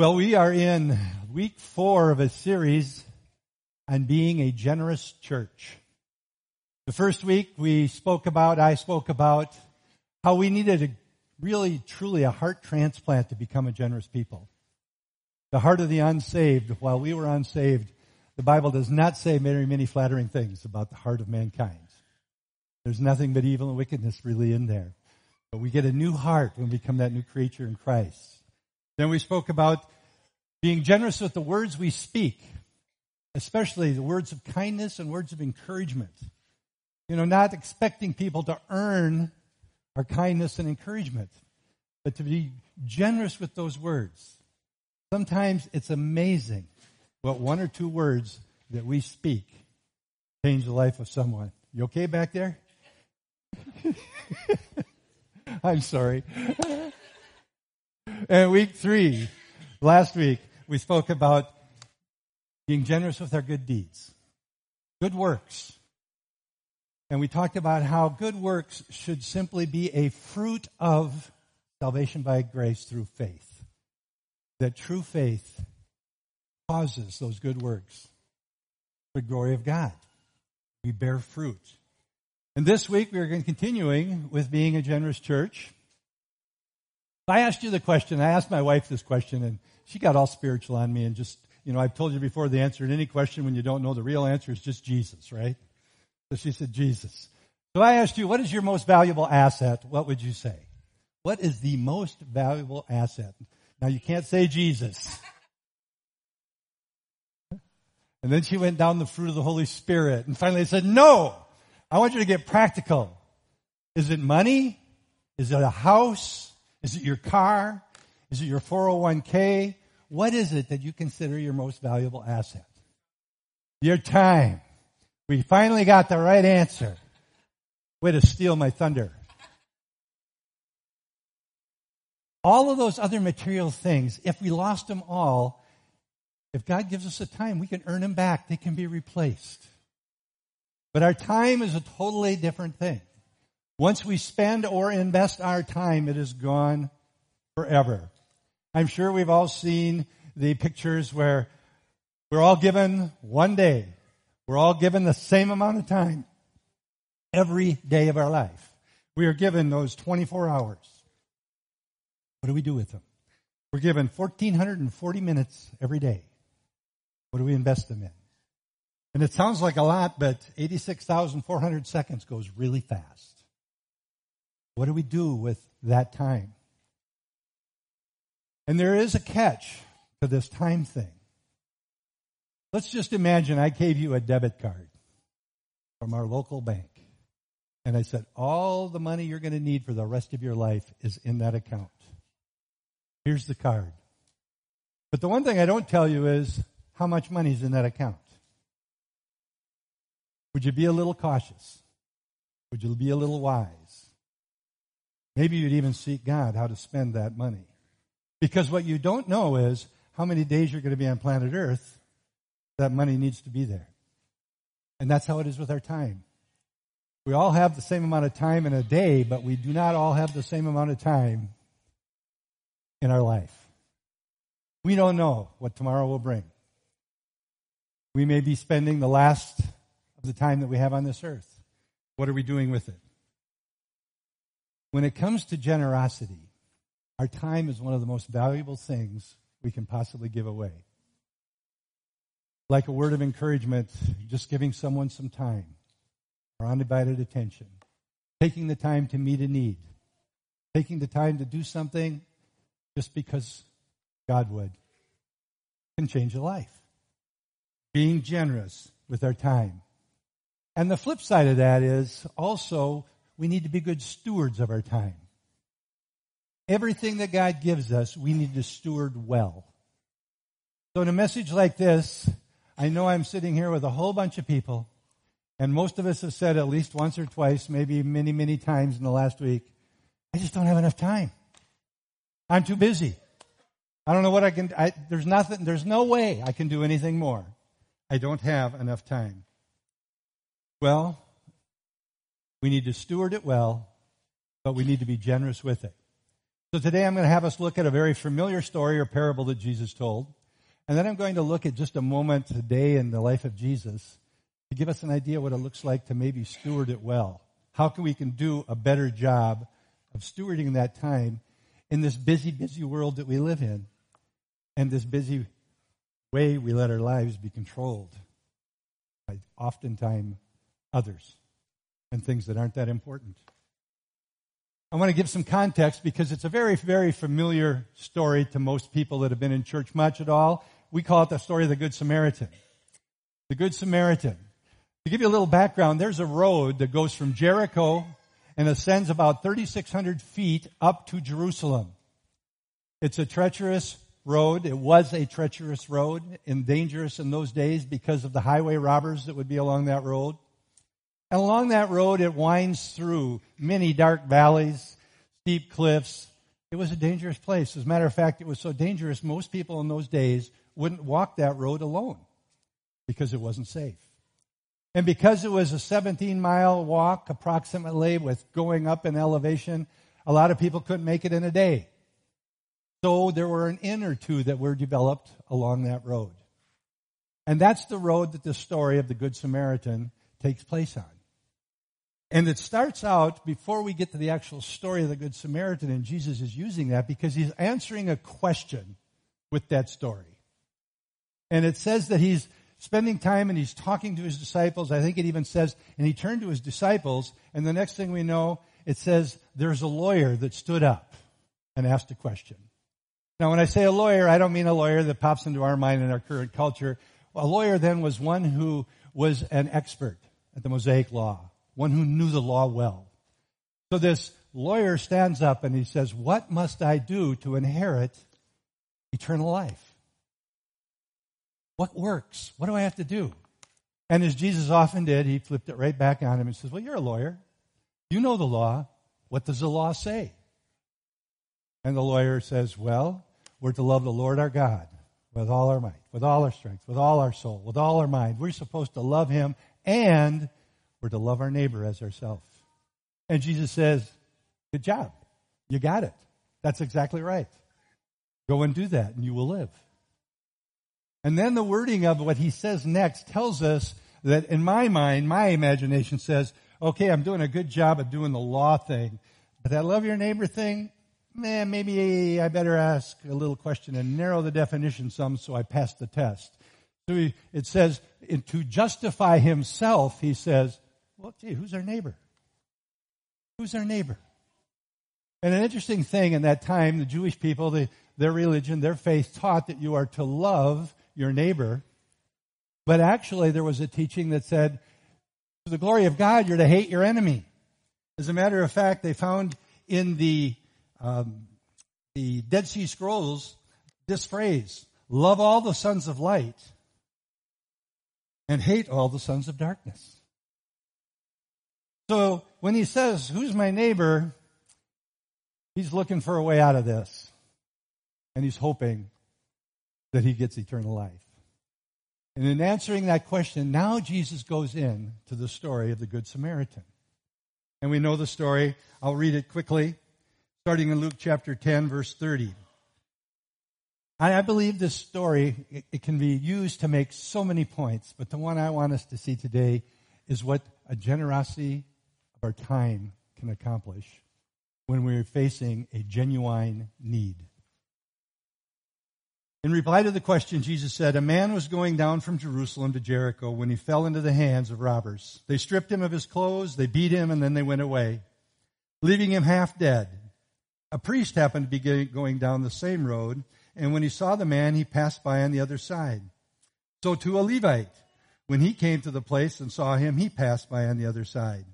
Well, we are in week four of a series on being a generous church. The first week we spoke about, I spoke about how we needed a really, truly a heart transplant to become a generous people. The heart of the unsaved, while we were unsaved, the Bible does not say very many flattering things about the heart of mankind. There's nothing but evil and wickedness really in there. But we get a new heart when we become that new creature in Christ. Then we spoke about being generous with the words we speak, especially the words of kindness and words of encouragement. You know, not expecting people to earn our kindness and encouragement, but to be generous with those words. Sometimes it's amazing what one or two words that we speak change the life of someone. You okay back there? I'm sorry. And week three, last week, we spoke about being generous with our good deeds, good works. And we talked about how good works should simply be a fruit of salvation by grace through faith. That true faith causes those good works for the glory of God. We bear fruit. And this week we are continuing with being a generous church. I asked you the question. I asked my wife this question, and she got all spiritual on me and just, you know, I've told you before the answer to any question when you don't know the real answer is just Jesus, right? So she said, Jesus. So I asked you, what is your most valuable asset? What would you say? What is the most valuable asset? Now you can't say Jesus. And then she went down the fruit of the Holy Spirit and finally said, no, I want you to get practical. Is it money? Is it a house? Is it your car? Is it your 401k? What is it that you consider your most valuable asset? Your time. We finally got the right answer. Way to steal my thunder. All of those other material things, if we lost them all, if God gives us a time, we can earn them back. They can be replaced. But our time is a totally different thing. Once we spend or invest our time, it is gone forever. I'm sure we've all seen the pictures where we're all given one day. We're all given the same amount of time every day of our life. We are given those 24 hours. What do we do with them? We're given 1,440 minutes every day. What do we invest them in? And it sounds like a lot, but 86,400 seconds goes really fast. What do we do with that time? And there is a catch to this time thing. Let's just imagine I gave you a debit card from our local bank. And I said, all the money you're going to need for the rest of your life is in that account. Here's the card. But the one thing I don't tell you is how much money is in that account. Would you be a little cautious? Would you be a little wise? Maybe you'd even seek God how to spend that money. Because what you don't know is how many days you're going to be on planet Earth, that money needs to be there. And that's how it is with our time. We all have the same amount of time in a day, but we do not all have the same amount of time in our life. We don't know what tomorrow will bring. We may be spending the last of the time that we have on this earth. What are we doing with it? When it comes to generosity, our time is one of the most valuable things we can possibly give away. Like a word of encouragement, just giving someone some time or undivided attention, taking the time to meet a need, taking the time to do something just because God would, can change a life. Being generous with our time. And the flip side of that is also we need to be good stewards of our time. Everything that God gives us, we need to steward well. So in a message like this, I know I'm sitting here with a whole bunch of people, and most of us have said at least once or twice, maybe many, many times in the last week, I just don't have enough time. I'm too busy. I don't know what I can, I, there's nothing, there's no way I can do anything more. I don't have enough time. Well, we need to steward it well, but we need to be generous with it. So today I'm going to have us look at a very familiar story or parable that Jesus told. And then I'm going to look at just a moment today in the life of Jesus to give us an idea what it looks like to maybe steward it well. How can we can do a better job of stewarding that time in this busy, busy world that we live in and this busy way we let our lives be controlled by oftentimes others and things that aren't that important. I want to give some context because it's a very, very familiar story to most people that have been in church much at all. We call it the story of the Good Samaritan. The Good Samaritan. To give you a little background, there's a road that goes from Jericho and ascends about 3,600 feet up to Jerusalem. It's a treacherous road. It was a treacherous road and dangerous in those days because of the highway robbers that would be along that road. And along that road, it winds through many dark valleys, steep cliffs. It was a dangerous place. As a matter of fact, it was so dangerous, most people in those days wouldn't walk that road alone because it wasn't safe. And because it was a 17 mile walk approximately with going up in elevation, a lot of people couldn't make it in a day. So there were an inn or two that were developed along that road. And that's the road that the story of the Good Samaritan takes place on. And it starts out before we get to the actual story of the Good Samaritan, and Jesus is using that because he's answering a question with that story. And it says that he's spending time and he's talking to his disciples. I think it even says, and he turned to his disciples, and the next thing we know, it says there's a lawyer that stood up and asked a question. Now, when I say a lawyer, I don't mean a lawyer that pops into our mind in our current culture. A lawyer then was one who was an expert at the Mosaic Law one who knew the law well. So this lawyer stands up and he says, What must I do to inherit eternal life? What works? What do I have to do? And as Jesus often did, he flipped it right back on him and says, Well, you're a lawyer. You know the law. What does the law say? And the lawyer says, Well, we're to love the Lord our God with all our might, with all our strength, with all our soul, with all our mind. We're supposed to love him and we're to love our neighbor as ourselves. And Jesus says, Good job. You got it. That's exactly right. Go and do that, and you will live. And then the wording of what he says next tells us that in my mind, my imagination says, okay, I'm doing a good job of doing the law thing, but that love your neighbor thing, man, maybe I better ask a little question and narrow the definition some so I pass the test. So he, it says, to justify himself, he says, well, gee, who's our neighbor? Who's our neighbor? And an interesting thing in that time, the Jewish people, the, their religion, their faith taught that you are to love your neighbor. But actually, there was a teaching that said, to the glory of God, you're to hate your enemy. As a matter of fact, they found in the, um, the Dead Sea Scrolls this phrase, love all the sons of light and hate all the sons of darkness. So when he says, Who's my neighbor? He's looking for a way out of this. And he's hoping that he gets eternal life. And in answering that question, now Jesus goes in to the story of the Good Samaritan. And we know the story. I'll read it quickly, starting in Luke chapter 10, verse 30. I believe this story, it can be used to make so many points, but the one I want us to see today is what a generosity our time can accomplish when we're facing a genuine need. In reply to the question, Jesus said, A man was going down from Jerusalem to Jericho when he fell into the hands of robbers. They stripped him of his clothes, they beat him, and then they went away, leaving him half dead. A priest happened to be going down the same road, and when he saw the man, he passed by on the other side. So to a Levite, when he came to the place and saw him, he passed by on the other side.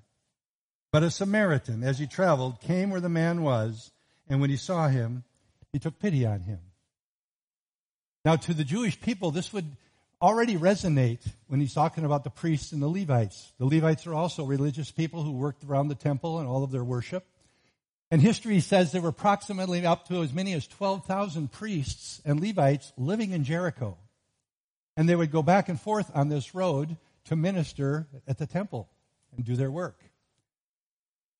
But a Samaritan, as he traveled, came where the man was, and when he saw him, he took pity on him. Now, to the Jewish people, this would already resonate when he's talking about the priests and the Levites. The Levites are also religious people who worked around the temple and all of their worship. And history says there were approximately up to as many as 12,000 priests and Levites living in Jericho. And they would go back and forth on this road to minister at the temple and do their work.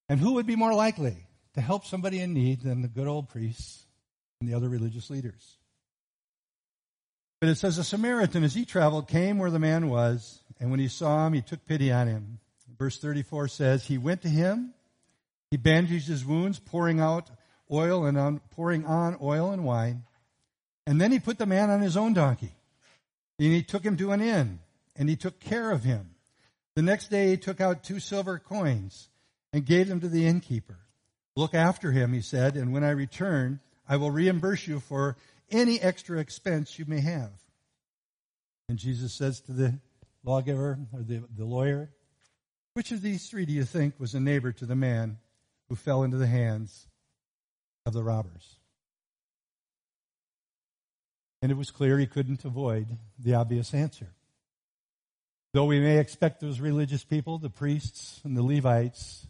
And who would be more likely to help somebody in need than the good old priests and the other religious leaders. But it says a Samaritan, as he traveled, came where the man was, and when he saw him, he took pity on him. Verse 34 says, He went to him, he bandaged his wounds, pouring out oil and on, pouring on oil and wine. And then he put the man on his own donkey. And he took him to an inn, and he took care of him. The next day he took out two silver coins and gave them to the innkeeper. Look after him, he said, and when I return, I will reimburse you for any extra expense you may have. And Jesus says to the lawgiver or the, the lawyer, which of these three do you think was a neighbor to the man who fell into the hands of the robbers? And it was clear he couldn't avoid the obvious answer. Though we may expect those religious people, the priests and the Levites,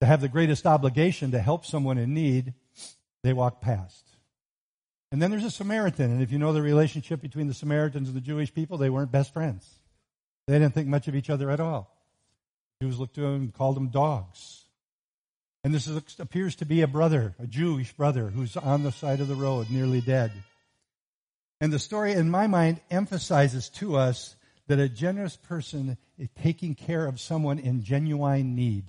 to have the greatest obligation to help someone in need, they walk past. And then there's a Samaritan, and if you know the relationship between the Samaritans and the Jewish people, they weren't best friends. They didn't think much of each other at all. Jews looked to him and called them dogs. And this is, appears to be a brother, a Jewish brother, who's on the side of the road, nearly dead. And the story, in my mind, emphasizes to us that a generous person is taking care of someone in genuine need.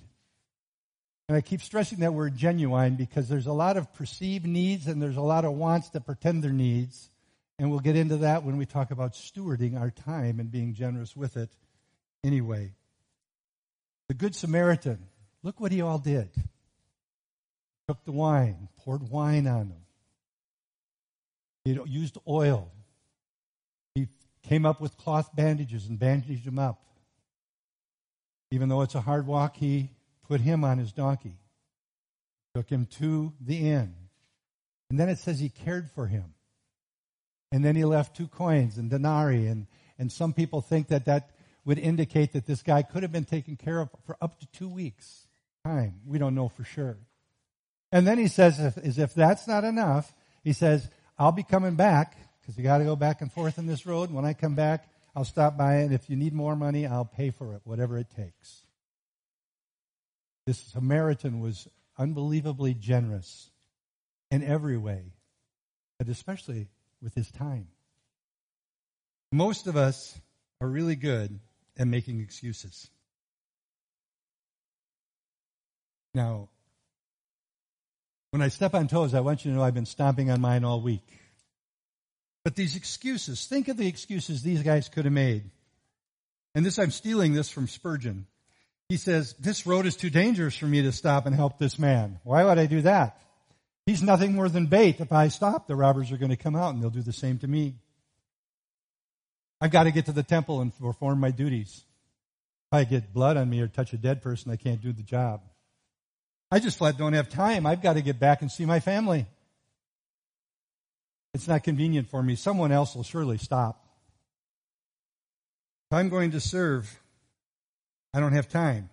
And I keep stressing that word genuine because there's a lot of perceived needs and there's a lot of wants that pretend they're needs. And we'll get into that when we talk about stewarding our time and being generous with it anyway. The Good Samaritan, look what he all did. Took the wine, poured wine on them. He used oil. He came up with cloth bandages and bandaged him up. Even though it's a hard walk, he put him on his donkey, took him to the inn. And then it says he cared for him. And then he left two coins and denarii. And, and some people think that that would indicate that this guy could have been taken care of for up to two weeks' time. We don't know for sure. And then he says, as if that's not enough, he says, I'll be coming back because you got to go back and forth in this road. When I come back, I'll stop by and if you need more money, I'll pay for it, whatever it takes. This Samaritan was unbelievably generous in every way, but especially with his time. Most of us are really good at making excuses. Now, when I step on toes, I want you to know I've been stomping on mine all week. But these excuses, think of the excuses these guys could have made. And this, I'm stealing this from Spurgeon. He says, this road is too dangerous for me to stop and help this man. Why would I do that? He's nothing more than bait. If I stop, the robbers are going to come out and they'll do the same to me. I've got to get to the temple and perform my duties. If I get blood on me or touch a dead person, I can't do the job. I just flat don't have time. I've got to get back and see my family. It's not convenient for me. Someone else will surely stop. If I'm going to serve, I don't have time.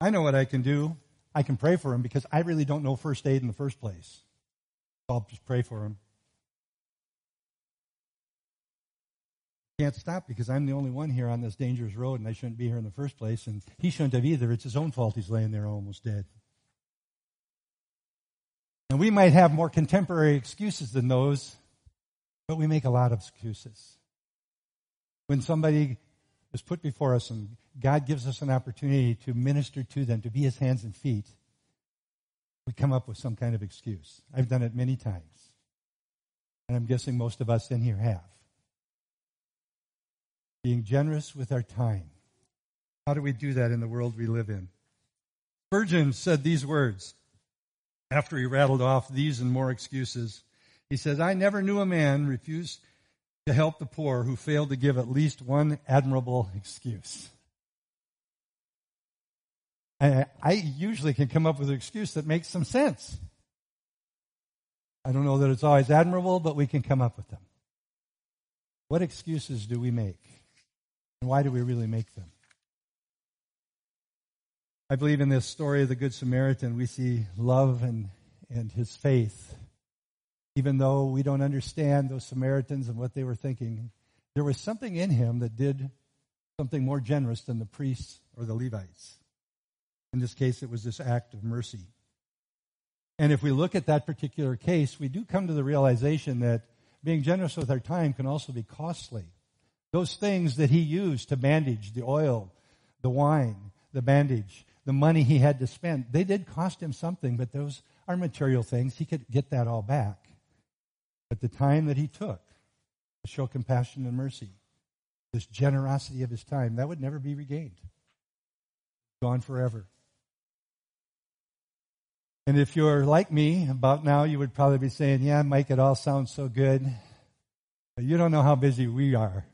I know what I can do. I can pray for him because I really don't know first aid in the first place. I'll just pray for him. Can't stop because I'm the only one here on this dangerous road and I shouldn't be here in the first place and he shouldn't have either. It's his own fault he's laying there almost dead. And we might have more contemporary excuses than those, but we make a lot of excuses. When somebody is put before us and God gives us an opportunity to minister to them, to be his hands and feet, we come up with some kind of excuse. I've done it many times. And I'm guessing most of us in here have. Being generous with our time. How do we do that in the world we live in? Spurgeon said these words after he rattled off these and more excuses. He says, I never knew a man refuse to help the poor who failed to give at least one admirable excuse. I, I usually can come up with an excuse that makes some sense. I don't know that it's always admirable, but we can come up with them. What excuses do we make? And why do we really make them? I believe in this story of the Good Samaritan, we see love and, and his faith. Even though we don't understand those Samaritans and what they were thinking, there was something in him that did something more generous than the priests or the Levites. In this case, it was this act of mercy. And if we look at that particular case, we do come to the realization that being generous with our time can also be costly. Those things that he used to bandage the oil, the wine, the bandage, the money he had to spend, they did cost him something, but those are material things. He could get that all back. But the time that he took to show compassion and mercy, this generosity of his time, that would never be regained. Gone forever. And if you're like me, about now you would probably be saying, yeah, Mike, it all sounds so good. But you don't know how busy we are.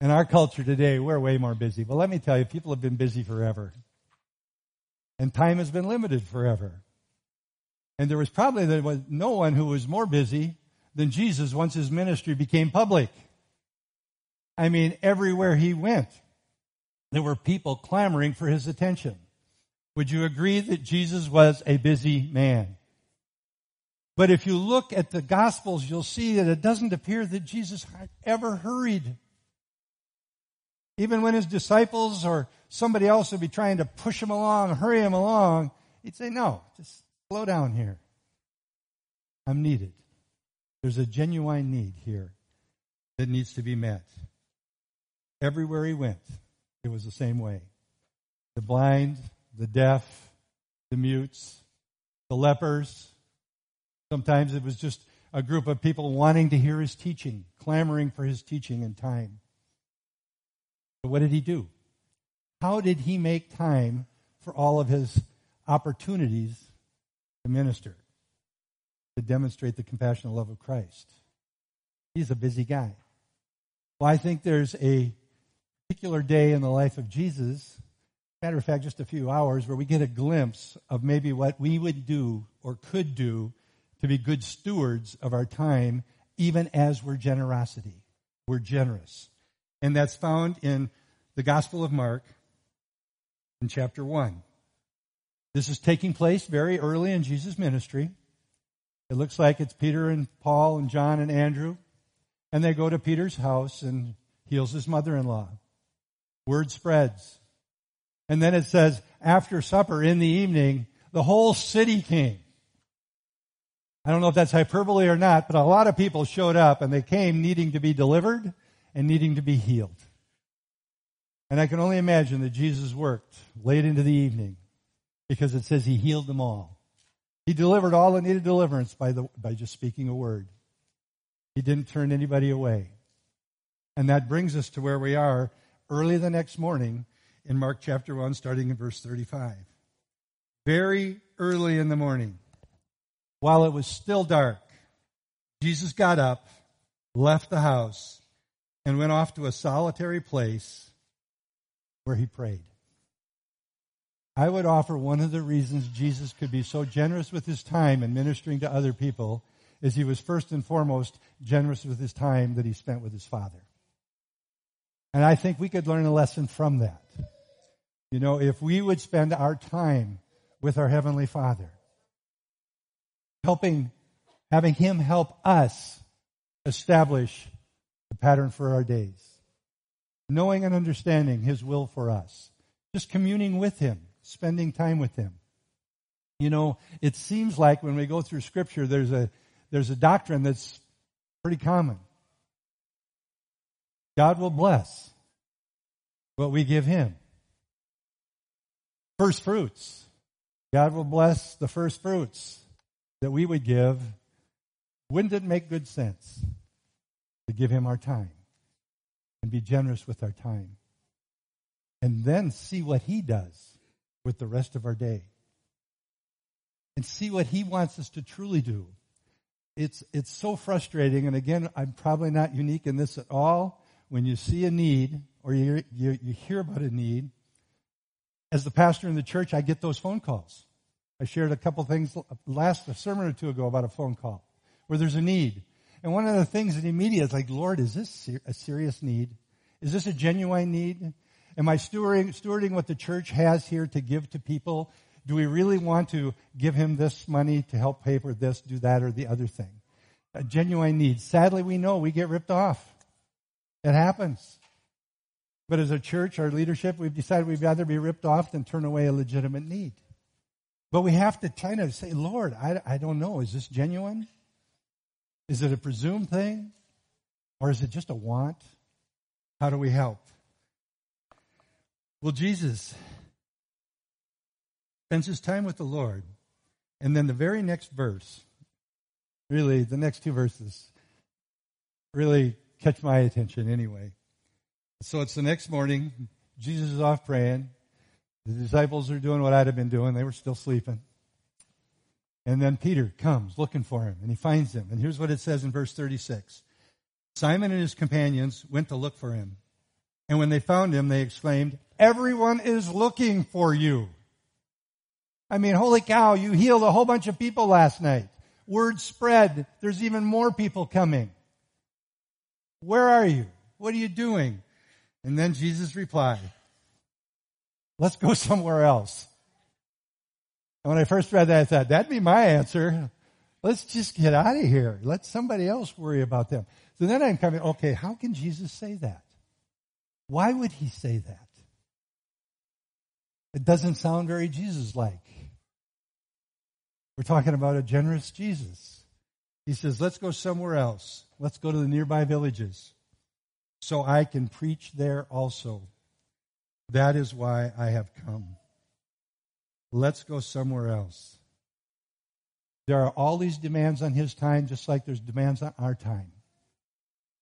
In our culture today, we're way more busy. But let me tell you, people have been busy forever. And time has been limited forever. And there was probably there was no one who was more busy than Jesus once his ministry became public. I mean, everywhere he went, there were people clamoring for his attention. Would you agree that Jesus was a busy man? But if you look at the Gospels, you'll see that it doesn't appear that Jesus ever hurried. Even when his disciples or somebody else would be trying to push him along, hurry him along, he'd say, no, just slow down here. I'm needed. There's a genuine need here that needs to be met. Everywhere he went, it was the same way. The blind, the deaf, the mutes, the lepers. Sometimes it was just a group of people wanting to hear his teaching, clamoring for his teaching and time. But what did he do? How did he make time for all of his opportunities to minister, to demonstrate the compassionate love of Christ? He's a busy guy. Well, I think there's a particular day in the life of Jesus matter of fact, just a few hours where we get a glimpse of maybe what we would do or could do to be good stewards of our time, even as we're generosity. We're generous. And that's found in the Gospel of Mark in chapter 1. This is taking place very early in Jesus' ministry. It looks like it's Peter and Paul and John and Andrew. And they go to Peter's house and heals his mother-in-law. Word spreads. And then it says, after supper in the evening, the whole city came. I don't know if that's hyperbole or not, but a lot of people showed up and they came needing to be delivered and needing to be healed. And I can only imagine that Jesus worked late into the evening because it says he healed them all. He delivered all that needed deliverance by, the, by just speaking a word. He didn't turn anybody away. And that brings us to where we are early the next morning in Mark chapter 1, starting in verse 35. Very early in the morning, while it was still dark, Jesus got up, left the house, and went off to a solitary place where he prayed. I would offer one of the reasons Jesus could be so generous with his time in ministering to other people is he was first and foremost generous with his time that he spent with his Father. And I think we could learn a lesson from that. You know, if we would spend our time with our Heavenly Father, helping, having Him help us establish the pattern for our days, knowing and understanding His will for us, just communing with Him, spending time with Him. You know, it seems like when we go through Scripture, there's a, there's a doctrine that's pretty common. God will bless what we give Him. First fruits. God will bless the first fruits that we would give. Wouldn't it make good sense to give Him our time and be generous with our time? And then see what He does with the rest of our day. And see what He wants us to truly do. It's, it's so frustrating. And again, I'm probably not unique in this at all. When you see a need or you, you, you hear about a need, as the pastor in the church, I get those phone calls. I shared a couple things last a sermon or two ago about a phone call where there's a need. And one of the things that immediately is like, Lord, is this a serious need? Is this a genuine need? Am I stewarding, stewarding what the church has here to give to people? Do we really want to give him this money to help pay for this, do that, or the other thing? A genuine need. Sadly, we know we get ripped off. It happens. But as a church, our leadership, we've decided we'd rather be ripped off than turn away a legitimate need. But we have to kind of say, Lord, I, I don't know. Is this genuine? Is it a presumed thing? Or is it just a want? How do we help? Well, Jesus spends his time with the Lord. And then the very next verse, really, the next two verses, really catch my attention anyway. So it's the next morning. Jesus is off praying. The disciples are doing what I'd have been doing. They were still sleeping. And then Peter comes looking for him and he finds him. And here's what it says in verse 36. Simon and his companions went to look for him. And when they found him, they exclaimed, everyone is looking for you. I mean, holy cow, you healed a whole bunch of people last night. Word spread. There's even more people coming. Where are you? What are you doing? And then Jesus replied, let's go somewhere else. And when I first read that, I thought, that'd be my answer. Let's just get out of here. Let somebody else worry about them. So then I'm coming, okay, how can Jesus say that? Why would he say that? It doesn't sound very Jesus like. We're talking about a generous Jesus. He says, let's go somewhere else. Let's go to the nearby villages so I can preach there also. That is why I have come. Let's go somewhere else. There are all these demands on his time, just like there's demands on our time.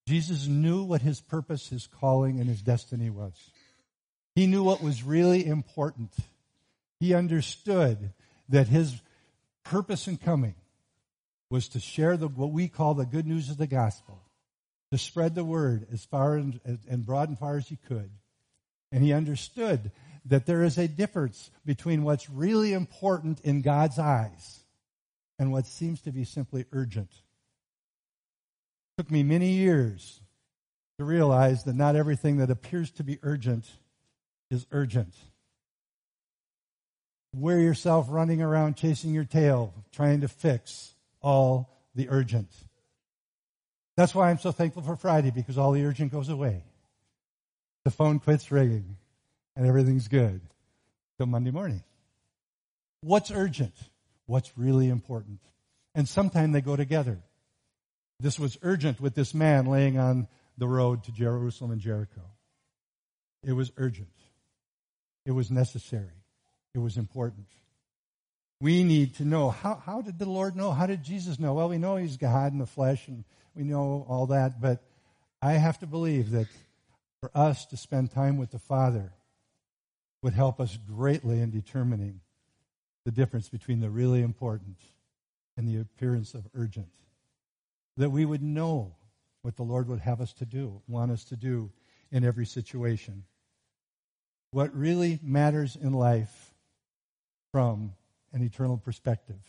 Jesus knew what his purpose, his calling, and his destiny was. He knew what was really important. He understood that his purpose in coming was to share the, what we call the good news of the gospel, to spread the word as far and, and broad and far as he could. And he understood that there is a difference between what's really important in God's eyes and what seems to be simply urgent. Took me many years to realize that not everything that appears to be urgent is urgent wear yourself running around chasing your tail, trying to fix all the urgent. That's why I'm so thankful for Friday because all the urgent goes away. The phone quits ringing and everything's good till Monday morning. What's urgent? What's really important? And sometimes they go together. This was urgent with this man laying on the road to Jerusalem and Jericho. It was urgent. It was necessary. It was important. We need to know how, how did the Lord know? How did Jesus know? Well, we know He's God in the flesh and we know all that, but I have to believe that for us to spend time with the Father would help us greatly in determining the difference between the really important and the appearance of urgent. That we would know what the Lord would have us to do, want us to do in every situation. What really matters in life from an eternal perspective.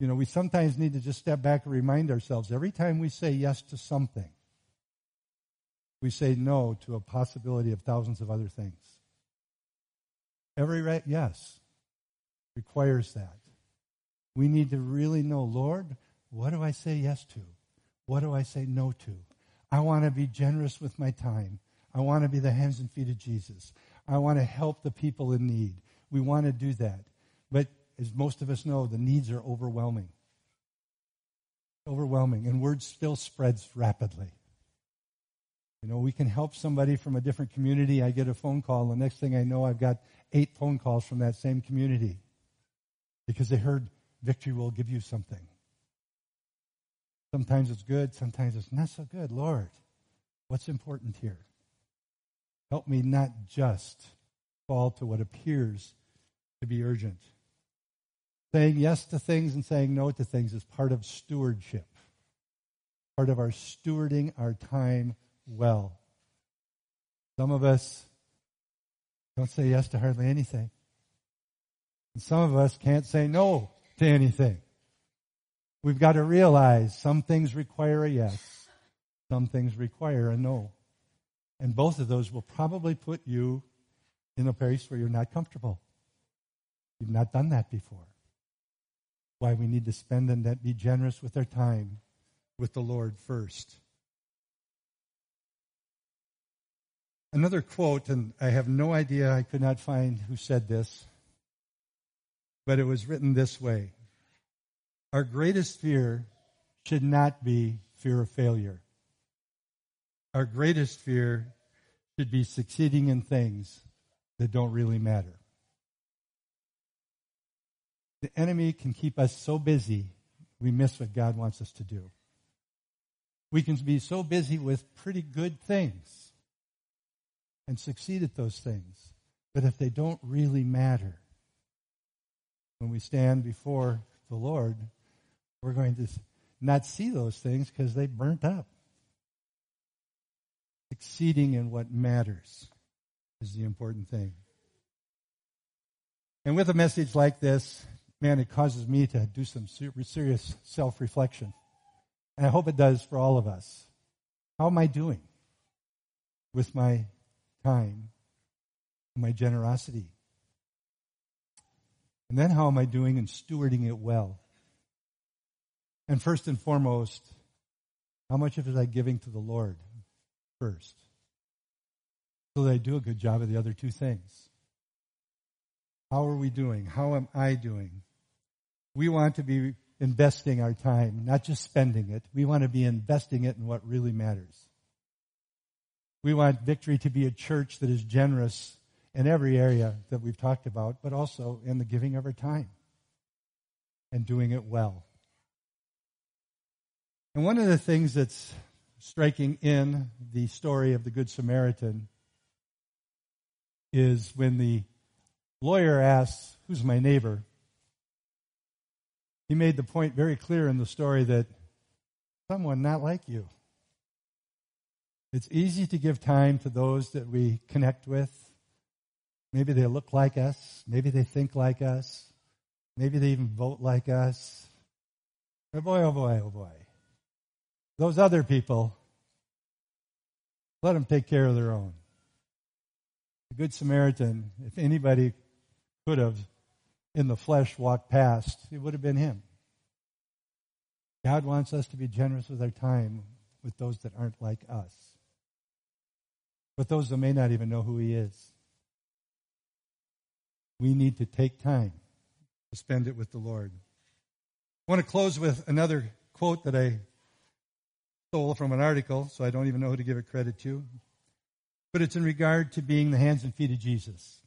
You know, we sometimes need to just step back and remind ourselves every time we say yes to something, we say no to a possibility of thousands of other things. Every right yes requires that. We need to really know, Lord, what do I say yes to? What do I say no to? I want to be generous with my time. I want to be the hands and feet of Jesus. I want to help the people in need we want to do that. But as most of us know, the needs are overwhelming. Overwhelming. And word still spreads rapidly. You know, we can help somebody from a different community. I get a phone call, the next thing I know, I've got eight phone calls from that same community because they heard victory will give you something. Sometimes it's good, sometimes it's not so good. Lord, what's important here? Help me not just fall to what appears to be urgent. Saying yes to things and saying no to things is part of stewardship, part of our stewarding our time well. Some of us don't say yes to hardly anything. And some of us can't say no to anything. We've got to realize some things require a yes, some things require a no. And both of those will probably put you in a place where you're not comfortable. You've not done that before. Why we need to spend and be generous with our time with the Lord first. Another quote, and I have no idea, I could not find who said this, but it was written this way Our greatest fear should not be fear of failure. Our greatest fear should be succeeding in things that don't really matter. The enemy can keep us so busy, we miss what God wants us to do. We can be so busy with pretty good things and succeed at those things. But if they don't really matter, when we stand before the Lord, we're going to not see those things because they burnt up. Succeeding in what matters is the important thing. And with a message like this, man, it causes me to do some serious self reflection. And I hope it does for all of us. How am I doing with my time, my generosity? And then how am I doing in stewarding it well? And first and foremost, how much of it I giving to the Lord first? So that I do a good job of the other two things. How are we doing? How am I doing? We want to be investing our time, not just spending it. We want to be investing it in what really matters. We want Victory to be a church that is generous in every area that we've talked about, but also in the giving of our time and doing it well. And one of the things that's striking in the story of the Good Samaritan is when the lawyer asks, Who's my neighbor? He made the point very clear in the story that someone not like you. It's easy to give time to those that we connect with. Maybe they look like us. Maybe they think like us. Maybe they even vote like us. Oh boy, oh boy, oh boy. Those other people, let them take care of their own. The Good Samaritan, if anybody could have in the flesh walked past, it would have been him. God wants us to be generous with our time with those that aren't like us, with those that may not even know who He is. We need to take time to spend it with the Lord. I want to close with another quote that I stole from an article, so I don't even know who to give it credit to. But it's in regard to being the hands and feet of Jesus.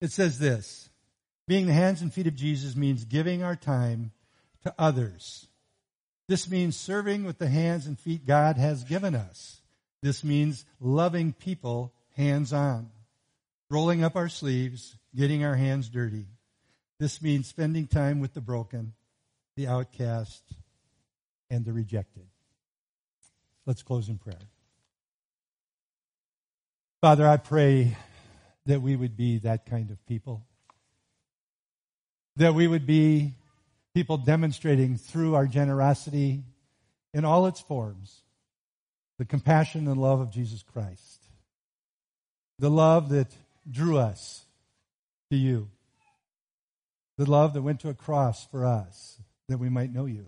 It says this being the hands and feet of Jesus means giving our time to others. This means serving with the hands and feet God has given us. This means loving people hands on, rolling up our sleeves, getting our hands dirty. This means spending time with the broken, the outcast, and the rejected. Let's close in prayer. Father, I pray that we would be that kind of people that we would be people demonstrating through our generosity in all its forms the compassion and love of Jesus Christ. The love that drew us to you. The love that went to a cross for us that we might know you.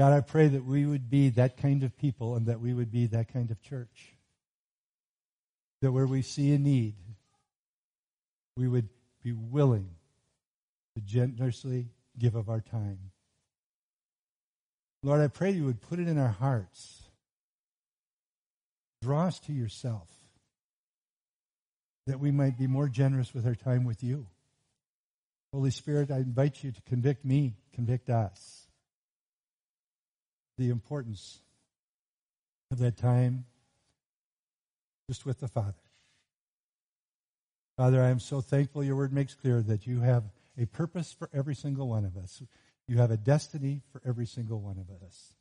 God, I pray that we would be that kind of people and that we would be that kind of church. That where we see a need, we would be willing to generously give of our time. Lord, I pray you would put it in our hearts. Draw us to yourself that we might be more generous with our time with you. Holy Spirit, I invite you to convict me, convict us. The importance of that time just with the Father. Father, I am so thankful your word makes clear that you have a purpose for every single one of us. You have a destiny for every single one of us.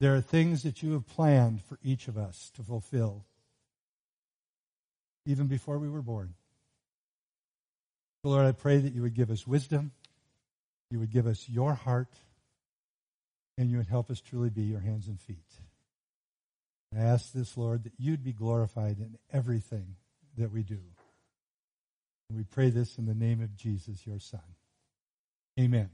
There are things that you have planned for each of us to fulfill, even before we were born. Lord, I pray that you would give us wisdom, you would give us your heart, and you would help us truly be your hands and feet. I ask this, Lord, that you'd be glorified in everything that we do. And we pray this in the name of Jesus, your Son. Amen.